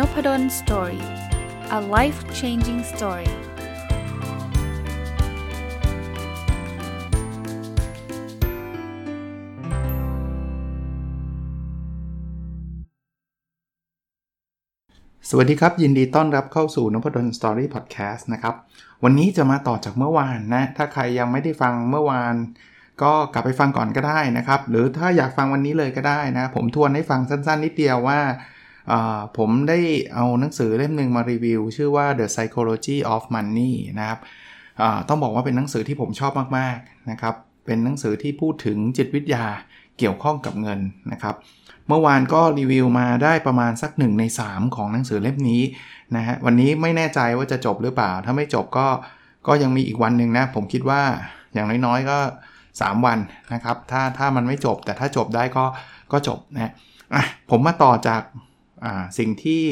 Nopadol's Story a life changing story สวัสดีครับ ยินดีต้อนรับเข้าสู่ Nopadol's Story Podcast นะครับ วันนี้จะมาต่อจากเมื่อวานนะ ถ้าใครยังไม่ได้ฟังเมื่อวาน ก็กลับไปฟังก่อนก็ได้นะครับ หรือถ้าอยากฟังวันนี้เลยก็ได้นะ ผมทวนให้ฟังสั้นๆ นิดเดียวว่า ผมได้เอาหนังสือเล่มหนึ่งมารีวิว ชื่อว่า The Psychology of Money นะครับต้องบอกว่าเป็นหนังสือที่ผมชอบมากๆนะครับ เป็นหนังสือที่พูดถึงจิตวิทยาเกี่ยวข้องกับเงินนะครับ เมื่อวานก็รีวิวมาได้ประมาณสัก 1 ใน 3 ของหนังสือเล่มนี้นะฮะวันนี้ไม่แน่ใจว่าจะจบหรือเปล่า ถ้าไม่จบก็ก็ยังมีอีกวันหนึ่งนะ ผมคิดว่าอย่างน้อยๆก็ 3 วันนะครับ ถ้าถ้ามันไม่จบแต่ถ้าจบได้ก็ก็จบนะอะผมมาต่อจาก สิ่งที่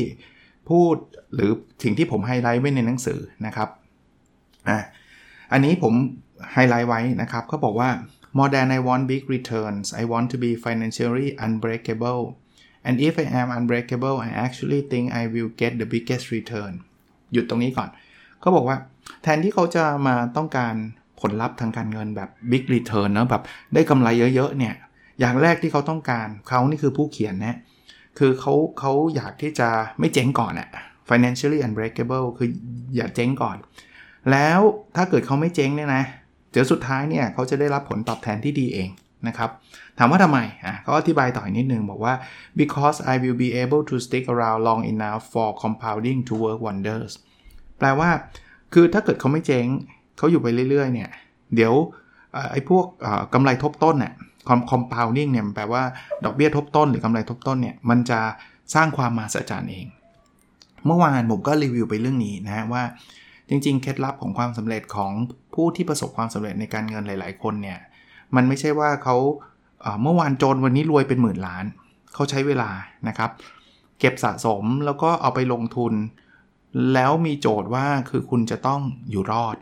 พูดหรือสิ่งที่ผมไฮไลท์ไว้ในหนังสือนะครับอะอันนี้ผมไฮไลท์ไว้นะครับเขาบอกว่า more than I want big returns I want to be financially unbreakable and if I am unbreakable I actually think I will get the biggest return หยุดตรงนี้ก่อน เขาบอกว่าแทนที่เขาจะมาต้องการผลลัพธ์ทางการเงินแบบ big return นะแบบได้กำไรเยอะๆเนี่ย อย่างแรกที่เขาต้องการเขานี่คือผู้เขียนนะ คือเขาเขาอยากที่จะไม่เจ๊งก่อนอะ financially unbreakable คืออย่าเจ๊งก่อน แล้วถ้าเกิดเขาไม่เจ๊งเนี่ยนะเดี๋ยวสุดท้ายเนี่ยเขาจะได้รับผลตอบแทนที่ดีเองนะครับถามว่าทำไมอะเขาอธิบายต่ออีกนิดนึงบอกว่า because I will be able to stick around long enough for compounding to work wonders แปลว่าคือถ้าเกิดเขาไม่เจ๊งเขาอยู่ไปเรื่อยๆเนี่ย เดี๋ยวไอ้พวกกำไรทบต้นน่ะ เนี่ย compounding เนี่ยแปลว่าดอกเบี้ยทบต้นหรือกำไรทบต้นเนี่ยมันจะสร้างความมหัศจรรย์เอง เมื่อวานผมก็รีวิวไปเรื่องนี้นะว่า จริงๆ เคล็ดลับของความสำเร็จของผู้ที่ประสบความสำเร็จในการเงินหลาย ๆ คนเนี่ยมันไม่ใช่ว่าเขาเมื่อวานจนวันนี้รวยเป็นหมื่นล้าน เขาใช้เวลานะครับ เก็บสะสมแล้วก็เอาไปลงทุน แล้วมีโจทย์ว่าคือคุณจะต้องอยู่รอด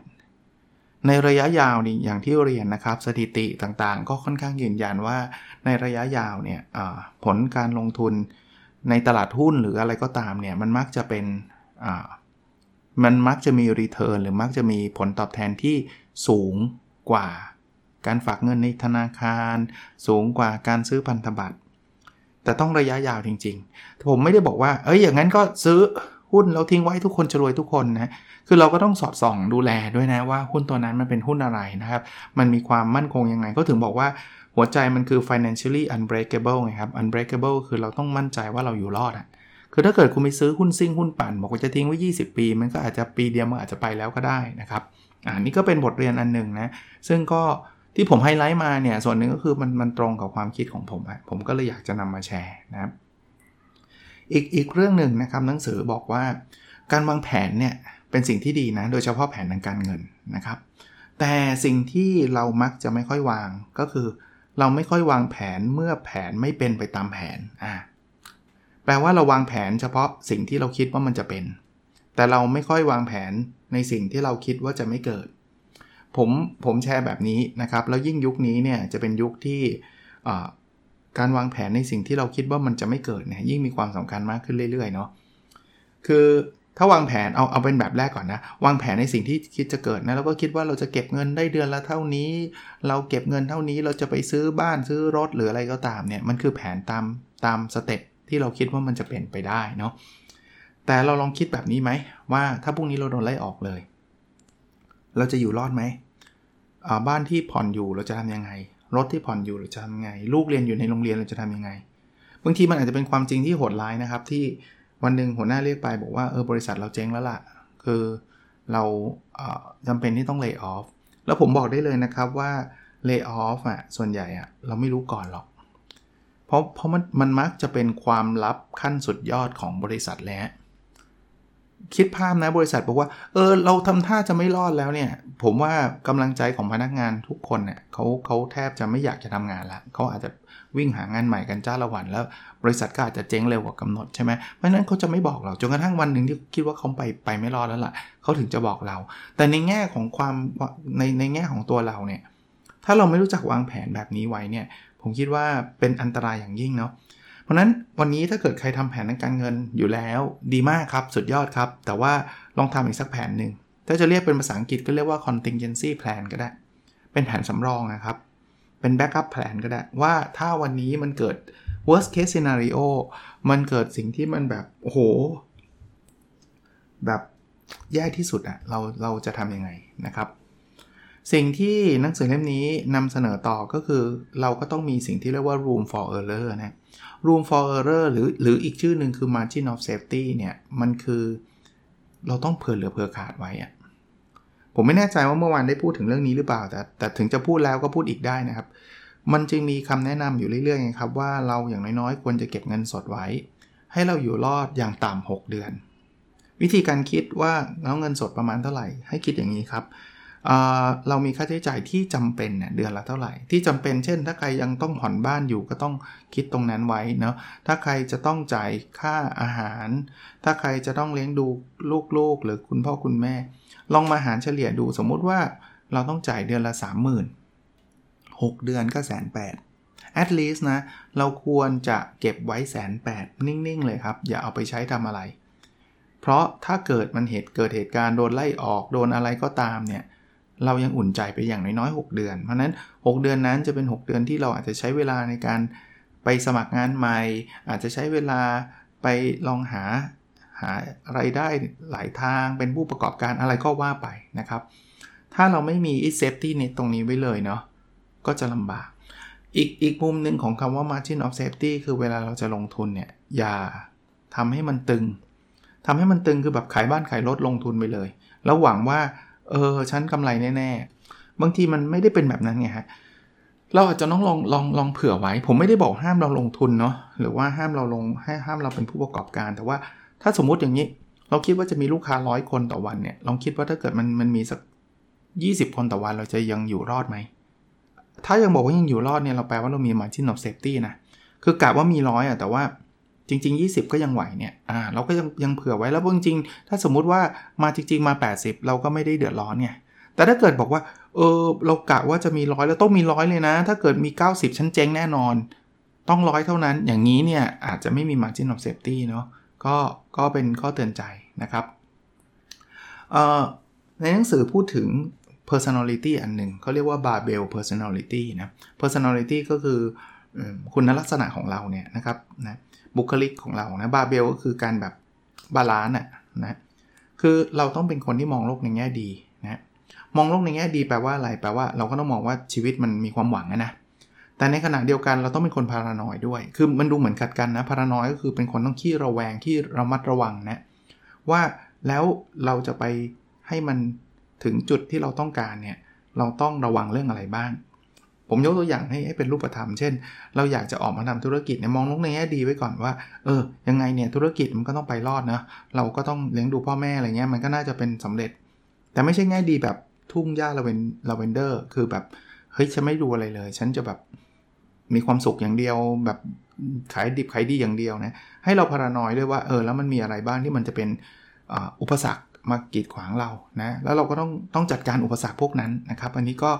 ในระยะยาวนี่อย่างที่เรียนนะครับสถิติต่างๆ ก็ค่อนข้างยืนยันว่าในระยะยาวเนี่ยผลการลงทุนในตลาดหุ้นหรืออะไรก็ตามเนี่ยมันมักจะเป็นมันมักจะมีรีเทิร์นหรือมักจะมีผลตอบแทนที่สูงกว่าการฝากเงินในธนาคาร สูงกว่าการซื้อพันธบัตรแต่ต้องระยะยาวจริงๆ ผมไม่ได้บอกว่า เอ้ยอย่างนั้นก็ซื้อ หุ้นแล้วทิ้งไว้ทุกคนจะรวยทุกคนนะคือเราก็ต้องสอดส่องดูแลด้วยนะว่าหุ้นตัวนั้นมันเป็นหุ้นอะไรนะครับ มันมีความมั่นคงยังไงก็ถึงบอกว่าหัวใจมันคือ financially unbreakable ไงครับ unbreakable คือเราต้องมั่นใจว่าเราอยู่รอดอะคือถ้าเกิดคุณไปซื้อหุ้นซิ่งหุ้นปั่น บอกว่าจะทิ้งไว้ 20 ปี มันก็อาจจะปีเดียวมันอาจจะไปแล้วก็ได้นะครับอ่านี่ก็เป็นบทเรียนอันหนึ่งนะซึ่งก็ที่ผมไฮไลท์มาเนี่ยส่วนหนึ่งก็คือมันมันตรงกับความคิดของผมอะผมก็เลยอยากจะนำมาแชร์นะครับ อีกอีกเรื่องหนึ่งนะครับหนังสือบอกว่า การวางแผนเนี่ยเป็นสิ่งที่ดีนะโดยเฉพาะแผนทางการเงินนะครับ แต่สิ่งที่เรามักจะไม่ค่อยวางก็คือ เราไม่ค่อยวางแผนเมื่อแผนไม่เป็นไปตามแผนอ่าแปลว่าเราวางแผนเฉพาะสิ่งที่เราคิดว่ามันจะเป็น แต่เราไม่ค่อยวางแผนในสิ่งที่เราคิดว่าจะไม่เกิด ผมผมแชร์แบบนี้นะครับ แล้วยิ่งยุคนี้เนี่ยจะเป็นยุคที่ การวางแผนในสิ่งที่เราคิดว่ามันจะไม่เกิดเนี่ยยิ่งมีความสำคัญมากขึ้นเรื่อยๆเนาะคือถ้าวางแผนเอาเอาเป็นแบบแรกก่อนนะ วางแผนในสิ่งที่คิดจะเกิดนะแล้วก็คิดว่าเราจะเก็บเงินได้เดือนละเท่านี้ เราเก็บเงินเท่านี้เราจะไปซื้อบ้านซื้อรถหรืออะไรก็ตามเนี่ยมันคือแผนตามตาม step ที่เราคิดว่ามันจะเป็นไปได้เนาะแต่เราลองคิดแบบนี้ไหมว่าถ้าพรุ่งนี้เราโดนไล่ออกเลย เราจะอยู่รอดไหมบ้านที่ผ่อนอยู่เราจะทำยังไง รถที่ผ่อนอยู่เราจะทำยังไง ลูกเรียนอยู่ในโรงเรียนเราจะทำยังไง บางทีมันอาจจะเป็นความจริงที่โหดร้ายนะครับ ที่วันหนึ่งหัวหน้าเรียกไปบอกว่าเออบริษัทเราเจ๊งแล้วล่ะ คือเราจำเป็นที่ต้องเลิกออฟแล้วผมบอกได้เลยนะครับว่าเลิกออฟอะส่วนใหญ่อะเราไม่รู้ก่อนหรอก เพราะเพราะมันมันมักจะเป็นความลับขั้นสุดยอดของบริษัทแล้ว คิดภาพนะบริษัทบอกว่า เออเราทำท่าจะไม่รอดแล้วเนี่ย ผมว่ากำลังใจของพนักงานทุกคนเนี่ยเขาเขาแทบจะไม่อยากจะทำงานละเขาอาจจะวิ่งหางานใหม่กันจ้าละวัน แล้วบริษัทก็อาจจะเจ๊งเร็วกว่ากำหนดใช่ไหมเพราะนั้นเขาจะไม่บอกเราจนกระทั่งวันหนึ่งที่คิดว่าเขาไปไปไม่รอดแล้วล่ะเขาถึงจะบอกเรา แต่ในแง่ของความในในแง่ของตัวเราเนี่ยถ้าเราไม่รู้จักวางแผนแบบนี้ไว้เนี่ย ผมคิดว่าเป็นอันตรายอย่างยิ่งเนาะ เพราะนั้นวันนี้ถ้าเกิดใครทำแผนทางการเงินอยู่แล้ว ดีมากครับสุดยอดครับ แต่ว่าลองทำอีกสักแผนหนึ่งถ้าจะเรียกเป็นภาษาอังกฤษก็เรียกว่า contingency plan ก็ได้ เป็นแผนสำรองนะครับ เป็น backup plan ก็ได้ ว่าถ้าวันนี้มันเกิด worst case scenario มันเกิดสิ่งที่มันแบบ โอ้โห แบบแย่ที่สุดอะเราเราจะทำยังไงนะครับ สิ่งที่หนังสือเล่มนี้นำเสนอต่อก็คือ เราก็ต้องมีสิ่งที่เรียกว่า room for error นะ room for error หรือหรืออีกชื่อหนึ่งคือ margin of safety เนี่ย มันคือเราต้องเผื่อเหลือเผื่อขาดไว้อะผมไม่แน่ใจว่าเมื่อวานได้พูดถึงเรื่องนี้หรือเปล่า แต่แต่ถึงจะพูดแล้วก็พูดอีกได้นะครับ มันจึงมีคำแนะนำอยู่เรื่อยๆครับว่าเราอย่างน้อยๆ ควรจะเก็บเงินสดไว้ ให้เราอยู่รอดอย่างต่ำ6เดือน วิธีการคิดว่าแล้วเงินสดประมาณเท่าไหร่ ให้คิดอย่างนี้ครับ เรามีค่าใช้จ่ายที่จำเป็นเดือนละเท่าไหร่ ที่จำเป็นเช่น ถ้าใครยังต้องผ่อนบ้านอยู่ก็ต้องคิดตรงนั้นไว้เนาะถ้าใครจะต้องจ่ายค่าอาหาร ถ้าใครจะต้องเลี้ยงดูลูกๆ หรือคุณพ่อคุณแม่ ลองมาหารเฉลี่ยดูสมมุติว่าเราต้องจ่ายเดือนละ 30,000 6 เดือนก็แสนแปด at least นะ เราควรจะเก็บไว้แสนแปดนิ่ง ๆ เลยครับ อย่าเอาไปใช้ทำอะไร เพราะถ้าเกิดมันเหตุเกิดเหตุการณ์โดนไล่ออกโดนอะไรก็ตามเนี่ย เรายังอุ่นใจไปอย่างน้อยๆ 6 เดือน เพราะนั้น 6 เดือนนั้นจะเป็น 6 เดือนที่เราอาจจะใช้เวลาในการไปสมัครงานใหม่ อาจจะใช้เวลาไปลองหาหาไรายได้หลายทางเป็นผู้ประกอบการอะไรก็ว่าไปนะครับ ถ้าเราไม่มีไอ้ safety ในตรงนี้ไว้เลยเนาะก็จะลำบาก อีกอีกมุมหนึ่งของคำว่า margin of safety คือเวลาเราจะลงทุนเนี่ย อย่าทำให้มันตึงทำให้มันตึงคือแบบขายบ้านขายรถลงทุนไปเลย แล้วหวังว่า เออฉันกำไรแน่ๆ บางทีมันไม่ได้เป็นแบบนั้นไงฮะเราอาจจะต้องลองลองลองเผื่อไว้ ผมไม่ได้บอกห้ามเราลงทุนเนาะหรือว่าห้ามเราลงให้ห้ามเราเป็นผู้ประกอบการ แต่ว่าถ้าสมมุติอย่างนี้ เราคิดว่าจะมีลูกค้าร้อยคนต่อวันเนี่ยลองคิดว่าถ้าเกิดมันมันมีสัก 20 คนต่อวันเราจะยังอยู่รอดไหมถ้ายังบอกว่ายังอยู่รอดเนี่ยเราแปลว่าเรามี margin of safety นะคือกะว่ามีร้อยอะแต่ว่า จริง ๆ 20 ก็ยังไหวเนี่ยอ่าเราก็ยังยังเผื่อไว้แล้วจริงๆ ถ้าสมมุติว่ามาจริง ๆ มา 80 เราก็ไม่ได้เดือดร้อนไงแต่ถ้าเกิดบอกว่าเออเรากะว่าจะมีร้อยแล้วต้องมีร้อยเลยนะ ถ้าเกิดมี 90 ชั้นเจ๊งแน่นอน ต้องร้อยเท่านั้นอย่างนี้เนี่ยอาจจะไม่มี margin of safety เนาะก็ก็เป็นข้อเตือนใจนะครับเอ่อในหนังสือพูดถึง personality อันหนึ่งเขาเรียกว่า barbell personality นะ personality ก็คือคุณลักษณะของเราเนี่ยนะครับนะ บุคลิกของเรานะบาเบลก็คือการแบบ balance นะคือเราต้องเป็นคนที่มองโลกในแง่ดีนะมองโลกในแง่ดีแปลว่าอะไรแปลว่าเราก็ต้องมองว่าชีวิตมันมีความหวังนะแต่ในขณะเดียวกันเราต้องเป็นคน paranoid ด้วย คือมันดูเหมือนขัดกันนะ paranoid ก็คือเป็นคนต้องขี้ระแวงขี้ระมัดระวังนะว่าแล้วเราจะไปให้มันถึงจุดที่เราต้องการเนี่ยเราต้องระวังเรื่องอะไรบ้าง ผมยกตัวอย่างให้ให้เป็นรูปธรรม เช่น เราอยากจะออกมาทำธุรกิจเนี่ยมองลงในแง่ดีไว้ก่อนว่า เออ ยังไงเนี่ยธุรกิจมันก็ต้องไปรอดนะ เราก็ต้องเลี้ยงดูพ่อแม่อะไรเงี้ย มันก็น่าจะเป็นสำเร็จ แต่ไม่ใช่แง่ดีแบบทุ่งหญ้าลาเวนลาเวนเดอร์ คือแบบ เฮ้ย ฉันไม่ดูอะไรเลย ฉันจะแบบมีความสุขอย่างเดียว แบบขายดิบขายดีอย่างเดียวนะ ให้เราพารานอยด้วยว่า เออ แล้วมันมีอะไรบ้างที่มันจะเป็นอุปสรรคมากีดขวางเรา นะ แล้วเราก็ต้องต้องจัดการอุปสรรคพวกนั้นนะครับ อันนี้ก็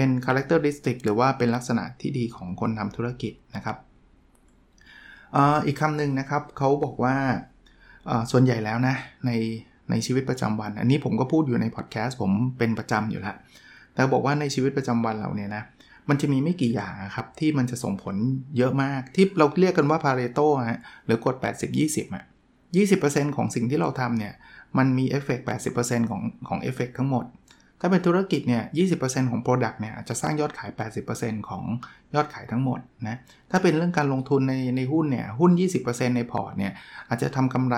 เป็น characteristic หรือว่าเป็นลักษณะที่ดีของคนทำธุรกิจนะครับอีกคำหนึ่งนะครับเขาบอกว่าส่วนใหญ่แล้วนะในในชีวิตประจำวัน อันนี้ผมก็พูดอยู่ในพอดแคสต์ผมเป็นประจำอยู่แล้วแต่บอกว่าในชีวิตประจำวันเราเนี่ยนะมันจะมีไม่กี่อย่างครับที่มันจะส่งผลเยอะมาก ที่เราเรียกกันว่า Pareto ฮะหรือกฎ 80-20อะ20%ของสิ่งที่เราทำเนี่ยมันมีเอฟเฟกต์80%ของของเอฟเฟกต์ทั้งหมด ถ้าเป็นธุรกิจเนี่ย 20%ของ Product เนี่ยจะสร้างยอดขาย 80%ของยอดขายทั้งหมดนะ ถ้าเป็นเรื่องการลงทุนในในหุ้นเนี่ย หุ้น 20%ในพอร์ตเนี่ยอาจจะทำกำไร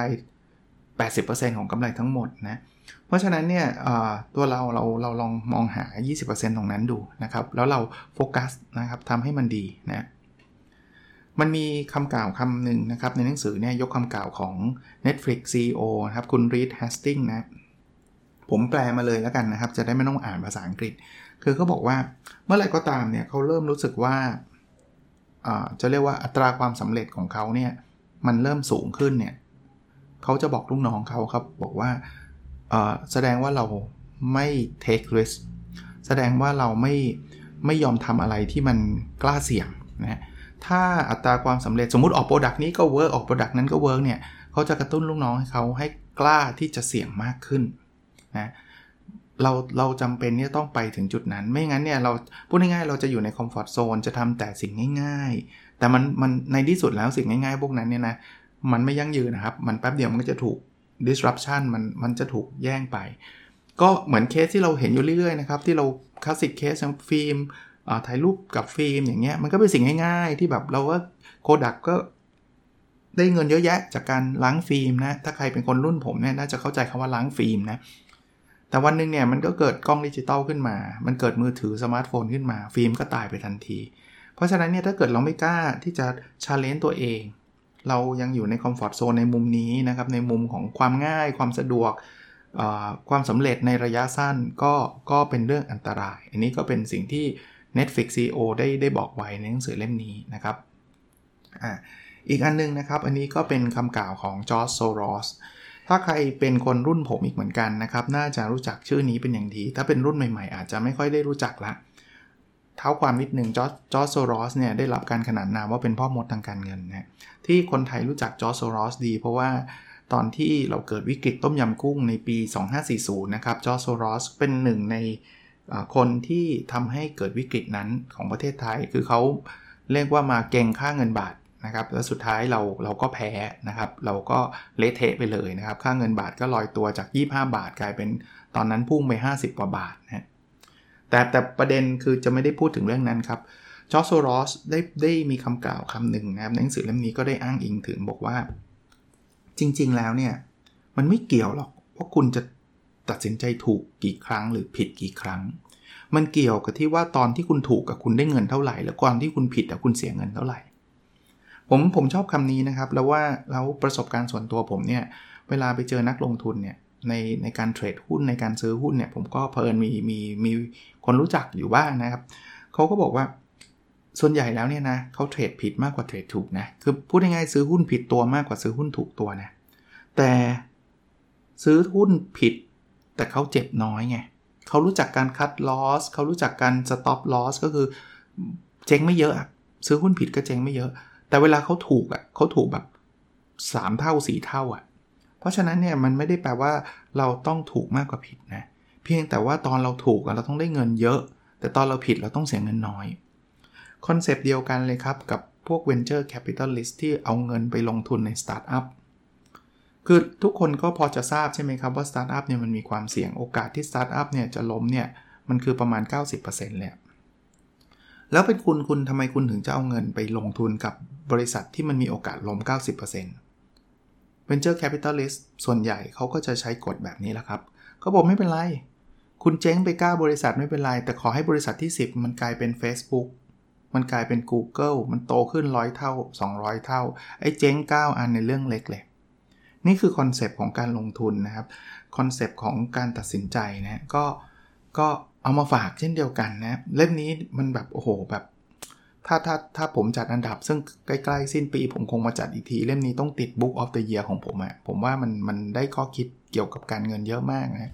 80%ของกำไรทั้งหมดนะ เพราะฉะนั้นเนี่ยตัวเราเราเราลองมองหา 20%ตรงนั้นดูนะครับ แล้วเราโฟกัสนะครับทำให้มันดีนะ มันมีคำกล่าวคำหนึ่งนะครับในหนังสือเนี่ยยกคำกล่าวของ Netflix CEO นะครับคุณ Reed Hastings นะ ผมแปลมาเลยแล้วกันนะครับ จะได้ไม่ต้องอ่านภาษาอังกฤษ คือเขาบอกว่าเมื่อไรก็ตามเนี่ยเขาเริ่มรู้สึกว่าจะเรียกว่าอัตราความสำเร็จของเขาเนี่ยมันเริ่มสูงขึ้นเนี่ยเขาจะบอกลูกน้องเขาครับบอกว่าแสดงว่าเราไม่ take risk แสดงว่าเราไม่ไม่ยอมทำอะไรที่มันกล้าเสี่ยงนะถ้าอัตราความสำเร็จสมมติออก product นี้ก็ work ออก product นั้นก็ work เนี่ยเขาจะกระตุ้นลูกน้องให้เขาให้กล้าที่จะเสี่ยงมากขึ้น นะเราเราจำเป็นที่ต้องไปถึงจุดนั้น ไม่งั้นเนี่ยเราพูดง่ายๆเราจะอยู่ใน comfort zone จะทำแต่สิ่งง่าย ๆ แต่มันมันในที่สุดแล้วสิ่งง่ายๆ พวกนั้นเนี่ยนะมันไม่ยั่งยืนนะครับ มันแป๊บเดียวมันก็จะถูก disruption มันมันจะถูกแย่งไป ก็เหมือนเคสที่เราเห็นอยู่เรื่อยๆนะครับที่เรา classic case อย่างฟิล์มถ่ายรูปกับฟิล์มอย่างเงี้ยมันก็เป็นสิ่งง่ายๆ ที่แบบเราว่าโคดักก็ได้เงินเยอะแยะจากการล้างฟิล์มนะ ถ้าใครเป็นคนรุ่นผมเนี่ยน่าจะเข้าใจคำว่าล้างฟิล์มนะ แต่วันหนึ่งเนี่ยมันก็เกิดกล้องดิจิตอลขึ้นมา มันเกิดมือถือสมาร์ทโฟนขึ้นมา ฟิล์มก็ตายไปทันที เพราะฉะนั้นเนี่ยถ้าเกิดเราไม่กล้าที่จะ challenge ตัวเอง เรายังอยู่ใน comfort zone ในมุมนี้นะครับ ในมุมของความง่าย ความสะดวก ความสำเร็จในระยะสั้นก็ก็เป็นเรื่องอันตราย อันนี้ก็เป็นสิ่งที่ Netflix CEO ได้ได้บอกไว้ในหนังสือเล่มนี้นะครับอีกอันนึงนะครับ อันนี้ก็เป็นคำกล่าวของจอร์จโซรอส ถ้าใครเป็นคนรุ่นผมอีกเหมือนกันนะครับ น่าจะรู้จักชื่อนี้เป็นอย่างดี ถ้าเป็นรุ่นใหม่ๆ อาจจะไม่ค่อยได้รู้จักละ เท้าความนิดหนึ่งจอร์จโซรอสเนี่ยได้รับการขนานนามว่าเป็นพ่อมดทางการเงินนะที่คนไทยรู้จักจอร์จโซรอสดี เพราะว่าตอนที่เราเกิดวิกฤตต้มยำกุ้งในปี 2540 นะครับ จอร์จโซรอสเป็นหนึ่งในคนที่ทำให้เกิดวิกฤตนั้นของประเทศไทย คือเขาเรียกว่ามาเก็งค่าเงินบาท นะครับแล้วสุดท้ายเราเราก็แพ้นะครับเราก็เละเทะไปเลยนะครับค่าเงินบาทก็ลอยตัวจาก 25 บาทกลายเป็นตอนนั้นพุ่งไป 50 กว่าบาทนะแต่แต่ประเด็นคือจะไม่ได้พูดถึงเรื่องนั้นครับจอร์โซรอสได้ได้มีคำกล่าวคำหนึ่งนะครับในหนังสือเล่มนี้ก็ได้อ้างอิงถึงบอกว่า จริง ๆ แล้วเนี่ยมันไม่เกี่ยวหรอกว่าคุณจะตัดสินใจถูกกี่ครั้งหรือผิดกี่ครั้ง มันเกี่ยวกับที่ว่าตอนที่คุณถูกกับคุณได้เงินเท่าไหร่ แล้วก่อนที่คุณผิดกับคุณเสียเงินเท่าไหร่ ผมผมชอบคำนี้นะครับ แล้วว่าแล้วประสบการณ์ส่วนตัวผมเนี่ยเวลาไปเจอนักลงทุนเนี่ยในในการเทรดหุ้นในการซื้อหุ้นเนี่ยผมก็เพลินมีมีมีคนรู้จักอยู่บ้างนะครับเขาก็บอกว่าส่วนใหญ่แล้วเนี่ยนะเขาเทรดผิดมากกว่าเทรดถูกนะคือพูดง่ายๆซื้อหุ้นผิดตัวมากกว่าซื้อหุ้นถูกตัวนะแต่ซื้อหุ้นผิด แต่เขาเจ็บน้อยไงเขารู้จักการคัดลอสเขารู้จักการสต็อปลอสก็คือเจ๊งไม่เยอะซื้อหุ้นผิดก็เจ๊งไม่เยอะ แต่เวลาเขาถูกอะเขาถูกแบบ 3 เท่า 4 เท่าอะ เพราะฉะนั้นเนี่ยมันไม่ได้แปลว่าเราต้องถูกมากกว่าผิดนะ เพียงแต่ว่าตอนเราถูกเราต้องได้เงินเยอะ แต่ตอนเราผิดเราต้องเสียเงินน้อย concept เดียวกันเลยครับกับพวก Venture Capitalist ที่เอาเงินไปลงทุนในสตาร์ทอัพคือทุกคนก็พอจะทราบใช่ไหมครับว่าสตาร์ทอัพเนี่ยมันมีความเสี่ยงโอกาสที่สตาร์ทอัพเนี่ยจะล้มเนี่ยมันคือประมาณ 90%เลย แล้วเป็นคุณคุณทำไมคุณถึงจะเอาเงินไปลงทุนกับบริษัทที่มันมีโอกาสล้ม 90% Venture Capitalist ส่วนใหญ่เขาก็จะใช้กฎแบบนี้แหละครับเขาบอกไม่เป็นไร คุณเจ๊งไปเก้าบริษัทไม่เป็นไร แต่ขอให้บริษัทที่ 10 มันกลายเป็น Facebook มันกลายเป็น Google มันโตขึ้นร้อยเท่า 200 เท่า ไอ้เจ๊ง 9 อันนี่เรื่องเล็กเลย นี่คือ concept ของการลงทุนนะครับ concept ของการตัดสินใจนะก็ก็ เอามาฝากเช่นเดียวกันนะ เล่มนี้มันแบบโอ้โหแบบ ถ้าถ้าถ้าผมจัดอันดับ ซึ่งใกล้ๆ สิ้นปีผมคงมาจัดอีกที เล่มนี้ต้องติด Book of the Year ของผมอะผมว่ามันมันได้ข้อคิดเกี่ยวกับการเงินเยอะมากนะ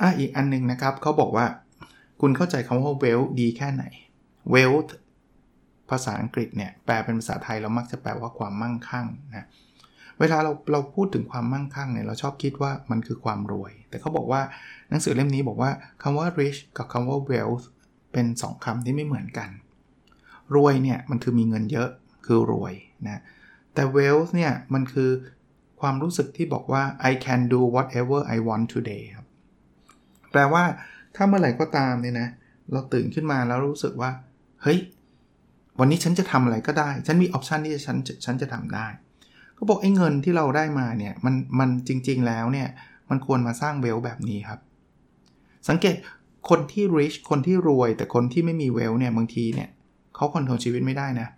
อะอีกอันนึงนะครับเขาบอกว่า คุณเข้าใจคำว่า wealth ดีแค่ไหน wealth ภาษาอังกฤษเนี่ยแปลเป็นภาษาไทยเรามักจะแปลว่าความมั่งคั่งนะเวลาเราเราพูดถึงความมั่งคั่งเนี่ยเราชอบคิดว่ามันคือความรวย แต่เขาบอกว่า หนังสือเล่มนี้บอกว่าคำว่า rich กับคำว่า wealth เป็น 2คำที่ไม่เหมือนกัน รวยเนี่ยมันคือมีเงินเยอะคือรวยนะแต่ wealth เนี่ยมันคือความรู้สึกที่บอกว่า I can do whatever I want today ครับแปลว่าถ้าเมื่อไหร่ก็ตามเนี่ยนะเราตื่นขึ้นมาแล้วรู้สึกว่า เฮ้ย วันนี้ฉันจะทำอะไรก็ได้ ฉันมี option ที่ฉันฉันจะทำได้เขาบอกไอ้เงินที่เราได้มาเนี่ยมันมันจริง ๆแล้วเนี่ยมันควรมาสร้าง wealth แบบนี้ครับ สังเกตคนที่ rich คนที่รวย แต่คนที่ไม่มีเวลเนี่ยบางทีเนี่ยเขา control ชีวิตไม่ได้นะ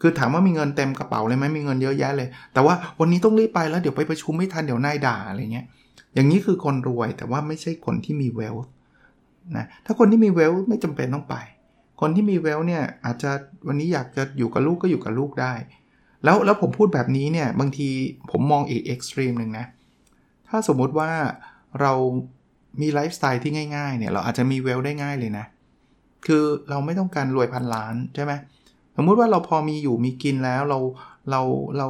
คือถามว่ามีเงินเต็มกระเป๋าเลยไหมมีเงินเยอะแยะเลย แต่ว่าวันนี้ต้องรีบไปแล้วเดี๋ยวไปประชุมไม่ทันเดี๋ยวนายด่าอะไรเงี้ยอย่างนี้คือคนรวยแต่ว่าไม่ใช่คนที่มี wealthนะถ้าคนที่มี wealth ไม่จำเป็นต้องไป คนที่มี wealth เนี่ยอาจจะวันนี้อยากจะอยู่กับลูกก็อยู่กับลูกได้ แล้วแล้วผมพูดแบบนี้เนี่ยบางทีผมมองอีก extreme หนึ่งนะถ้าสมมุติว่าเรา มีไลฟ์สไตล์ที่ง่ายๆเนี่ยเราอาจจะมี wealth ได้ง่ายเลยนะ คือเราไม่ต้องการรวยพันล้านใช่ไหมสมมุติว่าเราพอมีอยู่มีกินแล้วเราเราเรา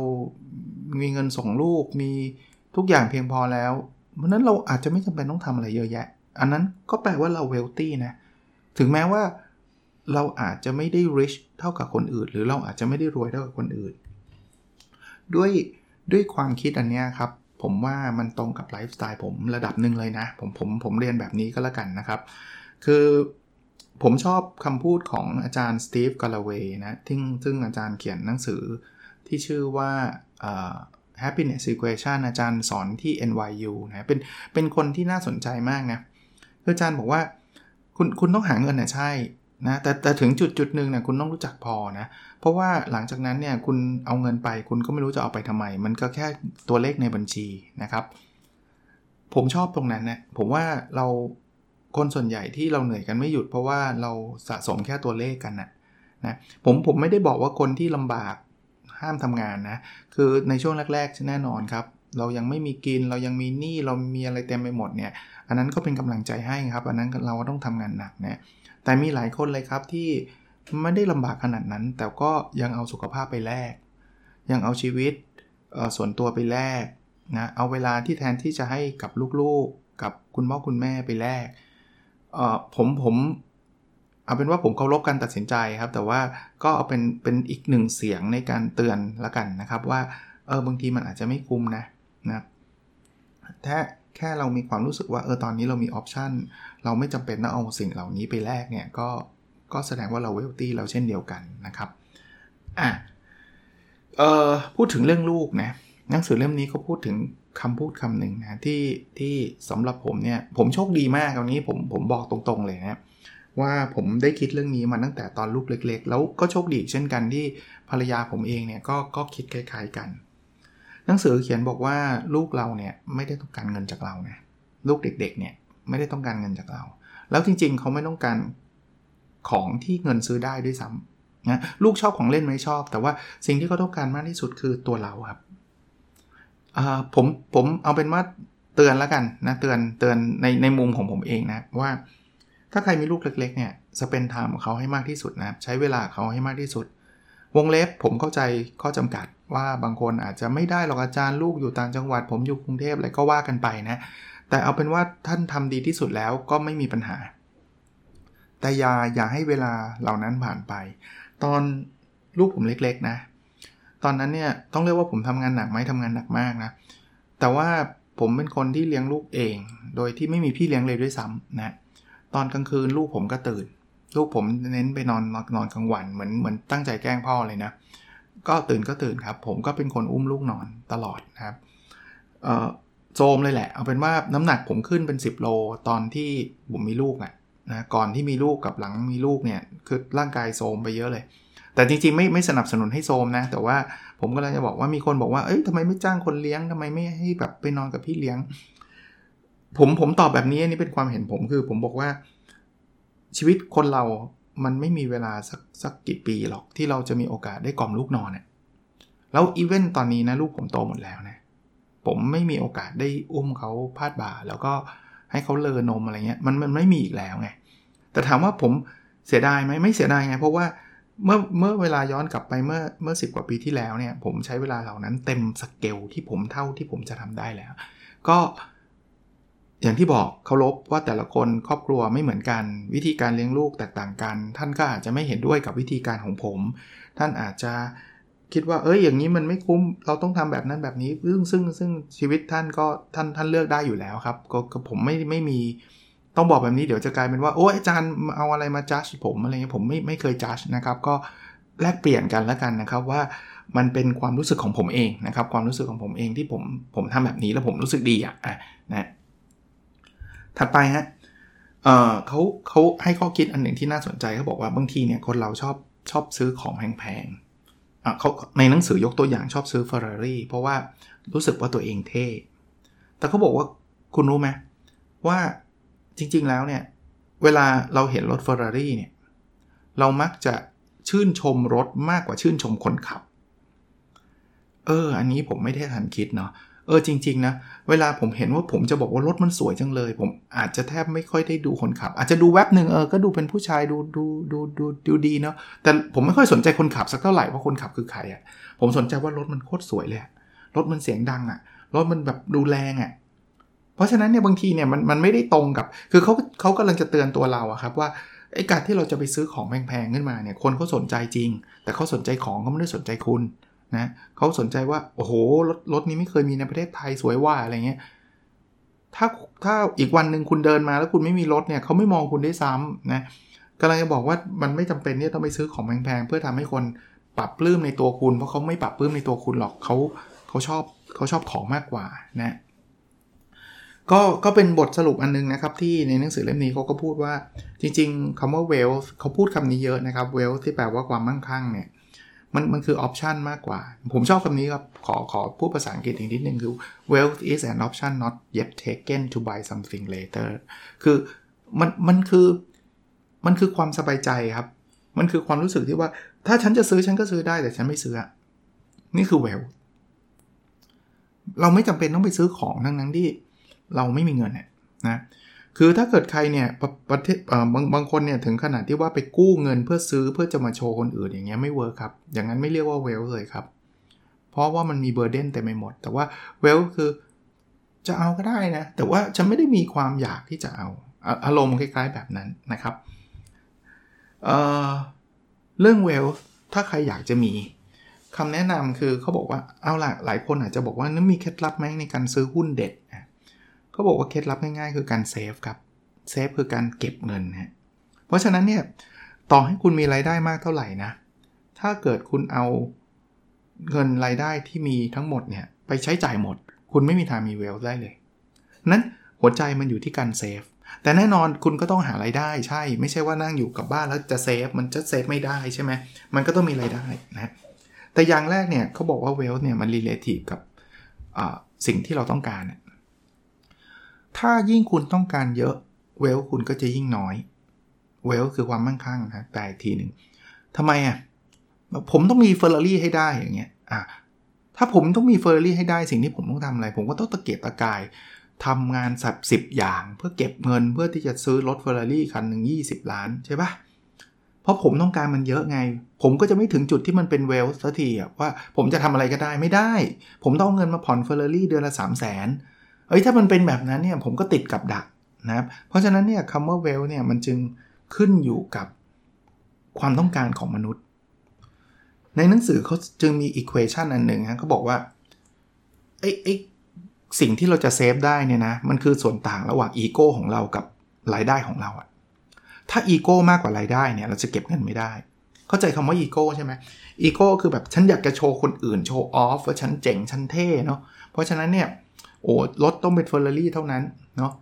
มีเงินส่งลูกมีทุกอย่างเพียงพอแล้ว เพราะนั้นเราอาจจะไม่จำเป็นต้องทำอะไรเยอะแยะ อันนั้นก็แปลว่าเราเวลตี้นะ ถึงแม้ว่าเราอาจจะไม่ได้ rich เท่ากับคนอื่น หรือเราอาจจะไม่ได้รวยเท่ากับคนอื่น ด้วยด้วยความคิดอันนี้ครับ ผมว่ามันตรงกับไลฟ์สไตล์ผมระดับหนึ่งเลยนะ ผมผมผมเรียนแบบนี้ก็แล้วกันนะครับ คือผมชอบคำพูดของอาจารย์สตีฟกาลเวย์นะซึ่งซึ่งอาจารย์เขียนหนังสือที่ชื่อว่า happiness equation อาจารย์สอนที่ NYU นะเป็นเป็นคนที่น่าสนใจมากนะคืออาจารย์บอกว่าคุณคุณต้องหาเงินนะใช่นะแต่แต่ถึงจุดจุดหนึ่งเนี่ยคุณต้องรู้จักพอนะ ราะว่าหลังจากนั้นเนี่ยคุณเอาเงินไปคุณก็ไม่รู้จะเอาไปทำไม มันก็แค่ตัวเลขในบัญชีนะครับ ผมชอบตรงนั้นนะผมว่าเราคนส่วนใหญ่ที่เราเหนื่อยกันไม่หยุด เพราะว่าเราสะสมแค่ตัวเลขกันนะนะผมผมไม่ได้บอกว่าคนที่ลำบากห้ามทำงานนะ คือในช่วงแรกๆแน่นอนครับ เรายังไม่มีกินเรายังมีหนี้เรามีอะไรเต็มไปหมดเนี่ย อันนั้นก็เป็นกำลังใจให้ครับ อันนั้นเราต้องทำงานหนักนะแต่มีหลายคนเลยครับที่ ไม่ได้ลำบากขนาดนั้น แต่ก็ยังเอาสุขภาพไปแลก ยังเอาชีวิตส่วนตัวไปแลกนะ เอาเวลาที่แทนที่จะให้กับลูกๆ กับคุณพ่อคุณแม่ไปแลกผมผมเอาเป็นว่าผมเคารพการตัดสินใจครับ แต่ว่าก็เอาเป็นเป็นอีกหนึ่งเสียงในการเตือนละกันนะครับว่าเออบางทีมันอาจจะไม่คุ้มนะนะแค่แค่เรามีความรู้สึกว่าเออตอนนี้เรามีออปชันเราไม่จำเป็นต้องเอาสิ่งเหล่านี้ไปแลกเนี่ยก็ ก็แสดงว่าเราเวลตี้เราเช่นเดียวกันนะครับอะเอ่อพูดถึงเรื่องลูกนะหนังสือเล่มนี้ก็พูดถึงคำพูดคำหนึ่งนะที่ที่สำหรับผมเนี่ยผมโชคดีมากตรงนี้ผมผมบอกตรงๆเลยนะว่าผมได้คิดเรื่องนี้มาตั้งแต่ตอนลูกเล็ก ๆ แล้วก็โชคดีเช่นกันที่ภรรยาผมเองเนี่ยก็ก็คิดคล้ายๆกัน หนังสือเขียนบอกว่าลูกเราเนี่ยไม่ได้ต้องการเงินจากเรานะลูกเด็กๆเนี่ยไม่ได้ต้องการเงินจากเรา แล้วจริงๆเขาไม่ต้องการ ของที่เงินซื้อได้ด้วยซ้ำนะลูกชอบของเล่นไม่ชอบ แต่ว่าสิ่งที่เขาต้องการมากที่สุดคือตัวเราครับผมผมเอาเป็นว่าเตือนแล้วกันนะเตือนเตือนในในมุมของผมเองนะว่า ถ้าใครมีลูกเล็ก ๆ เนี่ยสเปนไทม์ของเขาให้มากที่สุดนะใช้เวลาเขาให้มากที่สุด วงเล็บผมเข้าใจข้อจำกัดว่าบางคนอาจจะไม่ได้หรอกอาจารย์ลูกอยู่ต่างจังหวัด ผมอยู่กรุงเทพอะไรก็ว่ากันไปนะ แต่เอาเป็นว่าท่านทำดีที่สุดแล้วก็ไม่มีปัญหา แต่อย่าอย่าให้เวลาเหล่านั้นผ่านไป ตอนลูกผมเล็กๆนะ ตอนนั้นเนี่ยต้องเรียกว่าผมทำงานหนักไหมทำงานหนักมากนะ แต่ว่าผมเป็นคนที่เลี้ยงลูกเอง โดยที่ไม่มีพี่เลี้ยงเลยด้วยซ้ำนะ ตอนกลางคืนลูกผมก็ตื่น ลูกผมเน้นไปนอนนอนกลางวันเหมือนเหมือนตั้งใจแกล้งพ่อเลยนะ ก็ตื่นก็ตื่นครับ ผมก็เป็นคนอุ้มลูกนอนตลอดนะครับโจมเลยแหละ เอาเป็นว่าน้ำหนักผมขึ้นเป็น 10 โลตอนที่ผมมีลูกอะ นะก่อนที่มีลูกกับหลังมีลูกเนี่ยคือร่างกายโซมไปเยอะเลย แต่จริงๆไม่ไม่สนับสนุนให้โซมนะ แต่ว่าผมก็เลยจะบอกว่ามีคนบอกว่าเอ้ยทำไมไม่จ้างคนเลี้ยงทำไมไม่ให้แบบไปนอนกับพี่เลี้ยง ผมผมตอบแบบนี้อันนี้เป็นความเห็นผมคือ ผมบอกว่าชีวิตคนเรามันไม่มีเวลาสักสักกี่ปีหรอกที่เราจะมีโอกาสได้กล่อมลูกนอนเนี่ยแล้วอีเวนต์ตอนนี้นะลูกผมโตหมดแล้วนะผมไม่มีโอกาสได้อุ้มเขาพาดบ่าแล้วก็ ให้เขาเลอนมอะไรเงี้ยมันมันไม่มีอีกแล้วไงแต่ถามว่าผมเสียดายไหมไม่เสียดายไง เพราะว่าเมื่อเมื่อเวลาย้อนกลับไปเมื่อเมื่อสิกว่าปีที่แล้วเนี่ย ผมใช้เวลาเหล่านั้นเต็มสเกลที่ผมเท่าที่ผมจะทำได้แล้ว ก็อย่างที่บอกเคารพว่าแต่ละคนครอบครัวไม่เหมือนกัน วิธีการเลี้ยงลูกแตกต่างกัน ท่านก็อาจจะไม่เห็นด้วยกับวิธีการของผม ท่านอาจจะ คิดว่าเอ้ยอย่างนี้มันไม่คุ้มเราต้องทำแบบนั้นแบบนี้ ซึ่งซึ่งซึ่งชีวิตท่านก็ท่านท่านเลือกได้อยู่แล้วครับก็ผมไม่ไม่มีต้องบอกแบบนี้เดี๋ยวจะกลายเป็นว่าโอ้อาจารย์เอาอะไรมาจัดผมอะไรเงี้ยผมไม่ไม่เคยจัดนะครับก็แลกเปลี่ยนกันแล้วกันนะครับว่ามันเป็นความรู้สึกของผมเองนะครับความรู้สึกของผมเองที่ผมผมทำแบบนี้แล้วผมรู้สึกดีอะนะถัดไปฮะเเขาเขาให้ข้อคิดอันหนึ่งที่น่าสนใจเขาบอกว่าบางทีเนี่ยคนเราชอบชอบซื้อของแพงๆ เขาในหนังสือยกตัวอย่างชอบซื้อ Ferrari เพราะว่ารู้สึกว่าตัวเองเท่ แต่เขาบอกว่าคุณรู้ไหมว่าจริงๆแล้วเนี่ย เวลาเราเห็นรถ Ferrari เนี่ย เรามักจะชื่นชมรถมากกว่าชื่นชมคนขับ เออ อันนี้ผมไม่ได้ทันคิดเนาะ เออจริง ๆ นะ เวลาผมเห็นว่าผมจะบอกว่ารถมันสวยจังเลย ผมอาจจะแทบไม่ค่อยได้ดูคนขับ อาจจะดูแวบหนึ่งเออก็ดูเป็นผู้ชายดูดูดูดูดูดีเนาะแต่ผมไม่ค่อยสนใจคนขับสักเท่าไหร่ว่าคนขับคือใครอะ่ะผมสนใจว่ารถมันโคตรสวยเลยรถมันเสียงดังอะ่ะรถมันแบบดูแรงอะ่ะเพราะฉะนั้นเนี่ยบางทีเนี่ยมันมันไม่ได้ตรงกับ คือเขาเขากำลังจะเตือนตัวเราอะครับว่าไอ้การที่เราจะไปซื้อของแพงๆขึ้นมาเนี่ยคนเขาสนใจจริง แต่เขาสนใจของเขาไม่ได้สนใจคุณ นะเขาสนใจว่า โอ้โหรถรถนี้ไม่เคยมีในประเทศไทยสวยว่าอะไรเงี้ยถ้าถ้าอีกวันหนึ่งคุณเดินมาแล้วคุณไม่มีรถเนี่ยเขาไม่มองคุณได้ซ้ำนะกำลังจะบอกว่ามันไม่จำเป็นที่ยต้องไปซื้อของแพงๆเพื่อทำให้คนปรับปลื้มในตัวคุณ เพราะเขาไม่ปรับปลื้มในตัวคุณหรอกเขาเขาชอบเขาชอบของมากกว่านะก็ก็เป็นบทสรุปอันนึงนะครับ ที่ในหนังสือเล่มนี้เขาก็พูดว่าจริง ๆคำว่า wealth เขาพูดคำนี้เยอะนะครับ wealth ที่แปลว่าความมั่งคั่งเนี่ย มันมันคือออปชันมากกว่า ผมชอบคำนี้ครับ ขอขอพูดภาษาอังกฤษอีกนิดนึงคือ wealth is an option not yet taken to buy something later คือมันมันคือมันคือความสบายใจครับ มันคือความรู้สึกที่ว่า ถ้าฉันจะซื้อฉันก็ซื้อได้แต่ฉันไม่ซื้อ นี่คือ wealth เราไม่จำเป็นต้องไปซื้อของทั้งนั้นที่ เราไม่มีเงินเนี่ยนะ คือถ้าเกิดใครเนี่ยประเทศบางบางคนเนี่ยถึงขนาดที่ว่าไปกู้เงินเพื่อซื้อเพื่อจะมาโชว์คนอื่นอย่างเงี้ยไม่เวิร์คครับ อย่างนั้นไม่เรียกว่าเวลเลยครับ เพราะว่ามันมีเบอร์เดนเต็มไปหมด แต่ว่าเวลคือจะเอาก็ได้นะ แต่ว่าฉันไม่ได้มีความอยากที่จะเอา อารมณ์คล้ายๆแบบนั้นนะครับเเรื่องเวลถ้าใครอยากจะมีคำแนะนำคือเขาบอกว่าเอาล่ะหลายคนอาจจะบอกว่านั้นมีเคล็ดลับไหมในการซื้อหุ้นเด็ด เขาบอกว่าเคล็ดลับง่ายๆ คือการเซฟครับเซฟคือการเก็บเงินฮะเพราะฉะนั้นเนี่ยต่อให้คุณมีรายได้มากเท่าไหร่นะ ถ้าเกิดคุณเอาเงินรายได้ที่มีทั้งหมดเนี่ยไปใช้จ่ายหมด คุณไม่มีทางมี wealth ได้เลย นั้นหัวใจมันอยู่ที่การ save แต่แน่นอนคุณก็ต้องหารายได้ใช่ ไม่ใช่ว่านั่งอยู่กับบ้านแล้วจะ save มันจะ save ไม่ได้ใช่ไหมมันก็ต้องมีรายได้นะแต่อย่างแรกเนี่ยเขาบอกว่า wealth เนี่ยมัน relative กับสิ่งที่เราต้องการ ถ้ายิ่งคุณต้องการเยอะเวลคุณก็จะยิ่งน้อยเวลคือความมั่งคั่งนะแต่ทีหนึ่งทำไมอะผมต้องมีเฟอร์รารี่ให้ได้อย่างเงี้ยอะถ้าผมต้องมีเฟอร์รารี่ให้ได้สิ่งที่ผมต้องทำอะไร ผมก็ต้องตะเกียกตะกายทำงานสับสิบอย่าง เพื่อเก็บเงินเพื่อที่จะซื้อรถเฟอร์รารี่คันหนึ่ง20 ล้านใช่ปะเพราะผมต้องการมันเยอะไง ผมก็จะไม่ถึงจุดที่มันเป็นเวลสักทีอะว่าผมจะทำอะไรก็ได้ไม่ได้ ผมต้องเงินมาผ่อนเฟอร์รารี่เดือนละ 3 0 0 0 0น เอ้ยถ้ามันเป็นแบบนั้นเนี่ยผมก็ติดกับดักนะครับเพราะฉะนั้นเนี่ยคำว่า wealth เนี่ยมันจึงขึ้นอยู่กับความต้องการของมนุษย์ ในหนังสือเขาจึงมี equation อันหนึ่งฮะเขาบอกว่าไอ้ไอ้สิ่งที่เราจะ save ได้เนี่ยนะมันคือส่วนต่างระหว่างอีโก้ของเรากับรายได้ของเราอะถ้าอีโก้มากกว่ารายได้เนี่ยเราจะเก็บเงินไม่ได้ เข้าใจคำว่าอีโก้ใช่ไหมอีโก้คือแบบฉันอยากจะโชว์คนอื่น show off ว่าฉันเจ๋งฉันเท่เนาะเพราะฉะนั้นเนี่ย โอ้รถต้องเป็นเฟอร์รารี่เท่านั้นเนาะ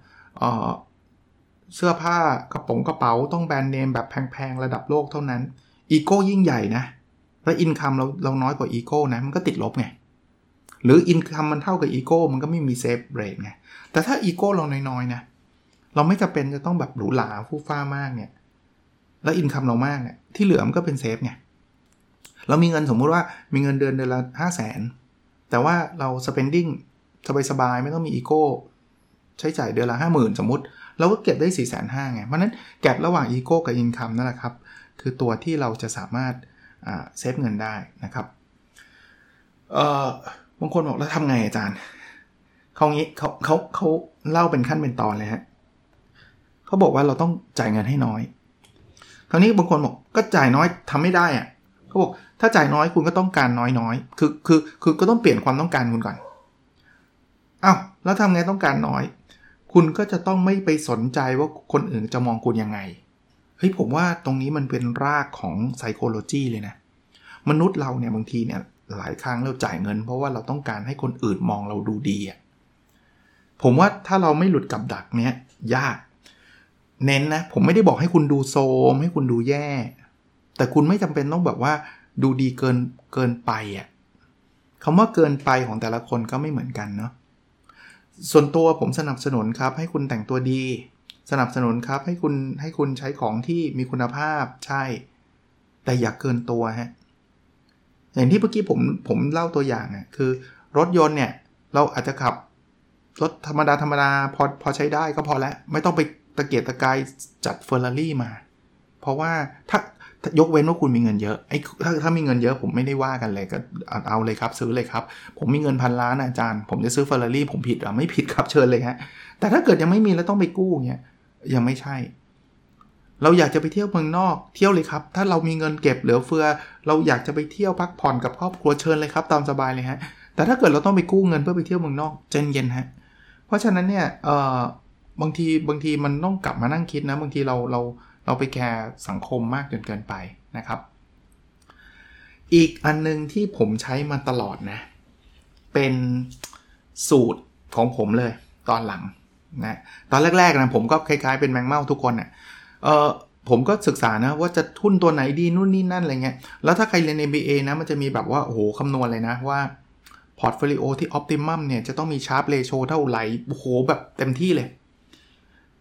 เสื้อผ้ากระป๋องกระเป๋าต้อง brand name แบบแพงๆ ระดับโลกเท่านั้นอีโก้ยิ่งใหญ่นะ แล้ว income เราเราน้อยกว่าอีโก้นะ มันก็ติดลบไง หรือ income มันเท่ากับอีโก้มันก็ไม่มี save rate ไง แต่ถ้าอีโก้เราน้อยๆนะ เราไม่จำเป็นจะต้องแบบหรูหราฟู่ฟ้ามากเนี่ย แล้ว income เรามากเนี่ยที่เหลือมันก็เป็น save ไง เรามีเงินสมมุติว่ามีเงินเดือนเดือนละห้าแสนแต่ว่าเรา spending สบายๆไม่ต้องมีอีโก้ใช้จ่ายเดือนละห้าหมื่นสมมติ เราก็เก็บได้4ี่แสนห้าไง เพราะนั้นแก็บระหว่างอีโก้กับอินคัมนั่นแหละครับ คือตัวที่เราจะสามารถเซฟเงินได้นะครับบางคนบอกแล้วทำไงอาจารย์เขางี้เขาเขาเขาเล่าเป็นขั้นเป็นตอนเลยฮะเขาบอกว่าเราต้องจ่ายเงินให้น้อย คราวนี้บางคนบอกก็จ่ายน้อยทำไม่ได้อะเขาบอกถ้าจ่ายน้อยคุณก็ต้องการน้อยน้อยคือคือคือก็ต้องเปลี่ยนความต้องการคุณก่อน อา้าวแล้วทำไงต้องการน้อย คุณก็จะต้องไม่ไปสนใจว่าคนอื่นจะมองคุณยังไงเฮ้ยผมว่าตรงนี้มันเป็นรากของไซโคโลจีเลยนะ มนุษย์เราเนี่ยบางทีเนี่ยหลายครั้งเราจ่ายเงิน เพราะว่าเราต้องการให้คนอื่นมองเราดูดีอะผมว่าถ้าเราไม่หลุดกับดักเนี้ยยาก เน้นนะ ผมไม่ได้บอกให้คุณดูโซม ให้คุณดูแย่ แต่คุณไม่จำเป็นต้องแบบว่าดูดีเกินเกินไปอะคำว่าเกินไปของแต่ละคนก็ไม่เหมือนกันเนาะ ส่วนตัวผมสนับสนุนครับ ให้คุณแต่งตัวดี สนับสนุนครับ ให้คุณให้คุณใช้ของที่มีคุณภาพใช่ แต่อย่าเกินตัวฮะอย่างที่เมื่อกี้ผมผมเล่าตัวอย่างอะคือ รถยนต์เนี่ย เราอาจจะขับ รถธรรมดาธรรมดาพอพอใช้ได้ก็พอแล้ว ไม่ต้องไปตะเกียกตะกายจัดเฟอร์รารี่มา เพราะว่าถ้า ยกเว้นว่าคุณมีเงินเยอะไอ้ถ้าถ้ามีเงินเยอะผมไม่ได้ว่ากันเลยก็เอาเลยครับ ซื้อเลยครับ ผมมีเงินพันล้านอาจารย์ ผมจะซื้อเฟอร์รารี่ผมผิดหรอไม่ผิดครับเชิญเลยฮะแต่ถ้าเกิดยังไม่มีแล้วต้องไปกู้เงี้ยยังไม่ใช่ เราอยากจะไปเที่ยวเมืองนอกเที่ยวเลยครับ ถ้าเรามีเงินเก็บเหลือเฟือ เราอยากจะไปเที่ยวพักผ่อนกับครอบครัวเชิญเลยครับตามสบายเลยฮะแต่ถ้าเกิดเราต้องไปกู้เงินเพื่อไปเที่ยวเมืองนอกเจนเย็นฮะเพราะฉะนั้นเนี่ยเออบางทีบางทีมันต้องกลับมานั่งคิดนะ บางทีเราเราเเราไปแคร์สังคมมากจนเกินไปนะครับ อีกอันนึงที่ผมใช้มาตลอดนะ เป็นสูตรของผมเลยตอนหลังนะตอนแรกๆนะผมก็คล้ายๆเป็นแมงเม่าทุกคนเนะ่ยเออผมก็ศึกษานะว่าจะหุ้นตัวไหนดีนู่นนี่นั่นอะไรเงี้ย แล้วถ้าใครเรียน MBA นะมันจะมีแบบว่าโอ้โหคำนวณเลยนะว่า portfolio ที่ optimum เนี่ยจะต้องมี Sharpe ratio เท่าไหร่โอ้โหแบบเต็มที่เลย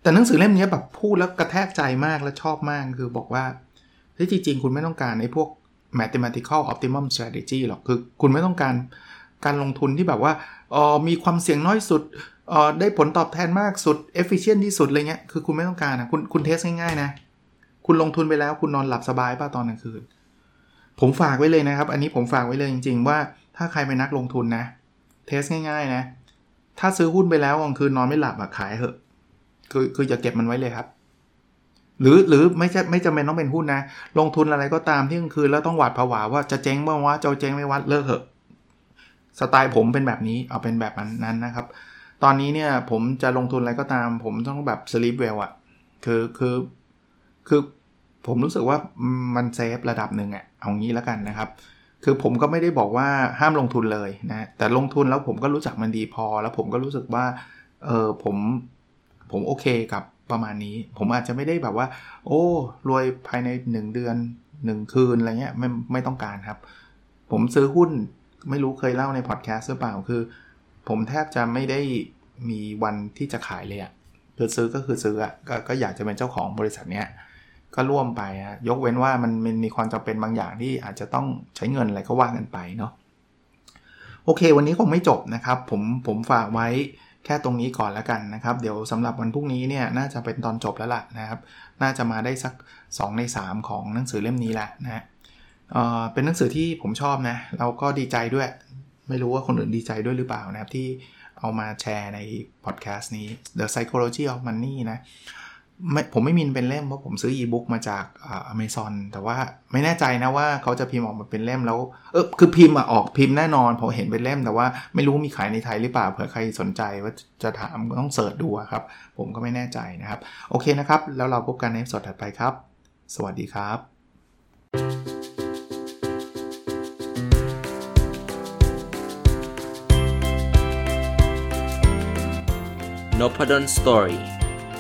แต่หนังสือเล่มนี้แบบพูดแล้วกระแทกใจมากและชอบมากคือบอกว่าที่จริง ๆ คุณไม่ต้องการไอ้พวก mathematical optimum strategy หรอกคือคุณไม่ต้องการการลงทุนที่แบบว่าออมีความเสี่ยงน้อยสุดออได้ผลตอบแทนมากสุด efficient ที่สุดอะไรเงี้ยคือคุณไม่ต้องการนะคุณคุณเทสง่ายๆนะ คุณลงทุนไปแล้วคุณนอนหลับสบายป่ะตอนกลางคืน ผมฝากไว้เลยนะครับ อันนี้ผมฝากไว้เลยจริง ๆ ว่าถ้าใครเป็นนักลงทุนนะ เทสง่ายๆนะ ถ้าซื้อหุ้นไปแล้วกลางคืนนอนไม่หลับอะขายเหอะ คือคืออย่าเก็บมันไว้เลยครับ หรือหรือไม่ใช่ไม่จำเป็นต้องเป็นหุ้นนะ ลงทุนอะไรก็ตามที่กลางคืนแล้วต้องหวาดผวาว่าจะเจ๊งบ้างวะจะเจ๊งไม่วัดเลิกเหอะสไตล์ผมเป็นแบบนี้เอาเป็นแบบนั้นนะครับ ตอนนี้เนี่ยผมจะลงทุนอะไรก็ตาม ผมต้องแบบสลีปเวลอะคือคือคือผมรู้สึกว่ามันเซฟระดับหนึ่งอะเอางี้แล้วกันนะครับ คือผมก็ไม่ได้บอกว่าห้ามลงทุนเลยนะ แต่ลงทุนแล้วผมก็รู้จักมันดีพอ แล้วผมก็รู้สึกว่า เออผม ผมโอเคกับประมาณนี้ ผมอาจจะไม่ได้แบบว่า โอ้รวยภายใน 1 เดือน 1 คืนอะไรเงี้ยไม่ไม่ต้องการครับ ผมซื้อหุ้นไม่รู้เคยเล่าในพอดแคสต์หรือเปล่าคือ ผมแทบจะไม่ได้มีวันที่จะขายเลยอะคือซื้อก็คือซื้ออะกก็อยากจะเป็นเจ้าของบริษัทเนี้ยก็ร่วมไปะยกเว้นว่ามันมันมีความจำเป็นบางอย่างที่อาจจะต้องใช้เงินอะไรก็ว่ากันไปเนาะโอเค วันนี้คงไม่จบนะครับ ผมผมฝากไว้ แค่ตรงนี้ก่อนแล้วกันนะครับ เดี๋ยวสำหรับวันพรุ่งนี้เนี่ยน่าจะเป็นตอนจบแล้วล่ะนะครับ น่าจะมาได้สัก 2 ใน 3 ของหนังสือเล่มนี้แหละนะเอ่อเป็นหนังสือที่ผมชอบนะเราก็ดีใจด้วย ไม่รู้ว่าคนอื่นดีใจด้วยหรือเปล่านะครับที่เอามาแชร์ในพอดแคสต์นี้ The Psychology of Money นะ ไม่ผมไม่มีเป็นเล่มเพราะผมซื้ออีบุ๊กมาจากอเมซอนแต่ว่าไม่แน่ใจนะว่าเขาจะพิมพ์ออกมาเป็นเล่มแล้วเออคือพิมพ์ออกพิมพ์แน่นอนผมเห็นเป็นเล่ม แต่ว่าไม่รู้มีขายในไทยหรือเปล่าเผื่อใครสนใจว่าจะถามต้องเสิร์ชดูครับ ผมก็ไม่แน่ใจนะครับ โอเคนะครับ แล้วเราพบกันในสดถัดไปครับ สวัสดีครับ n o p a d o n Story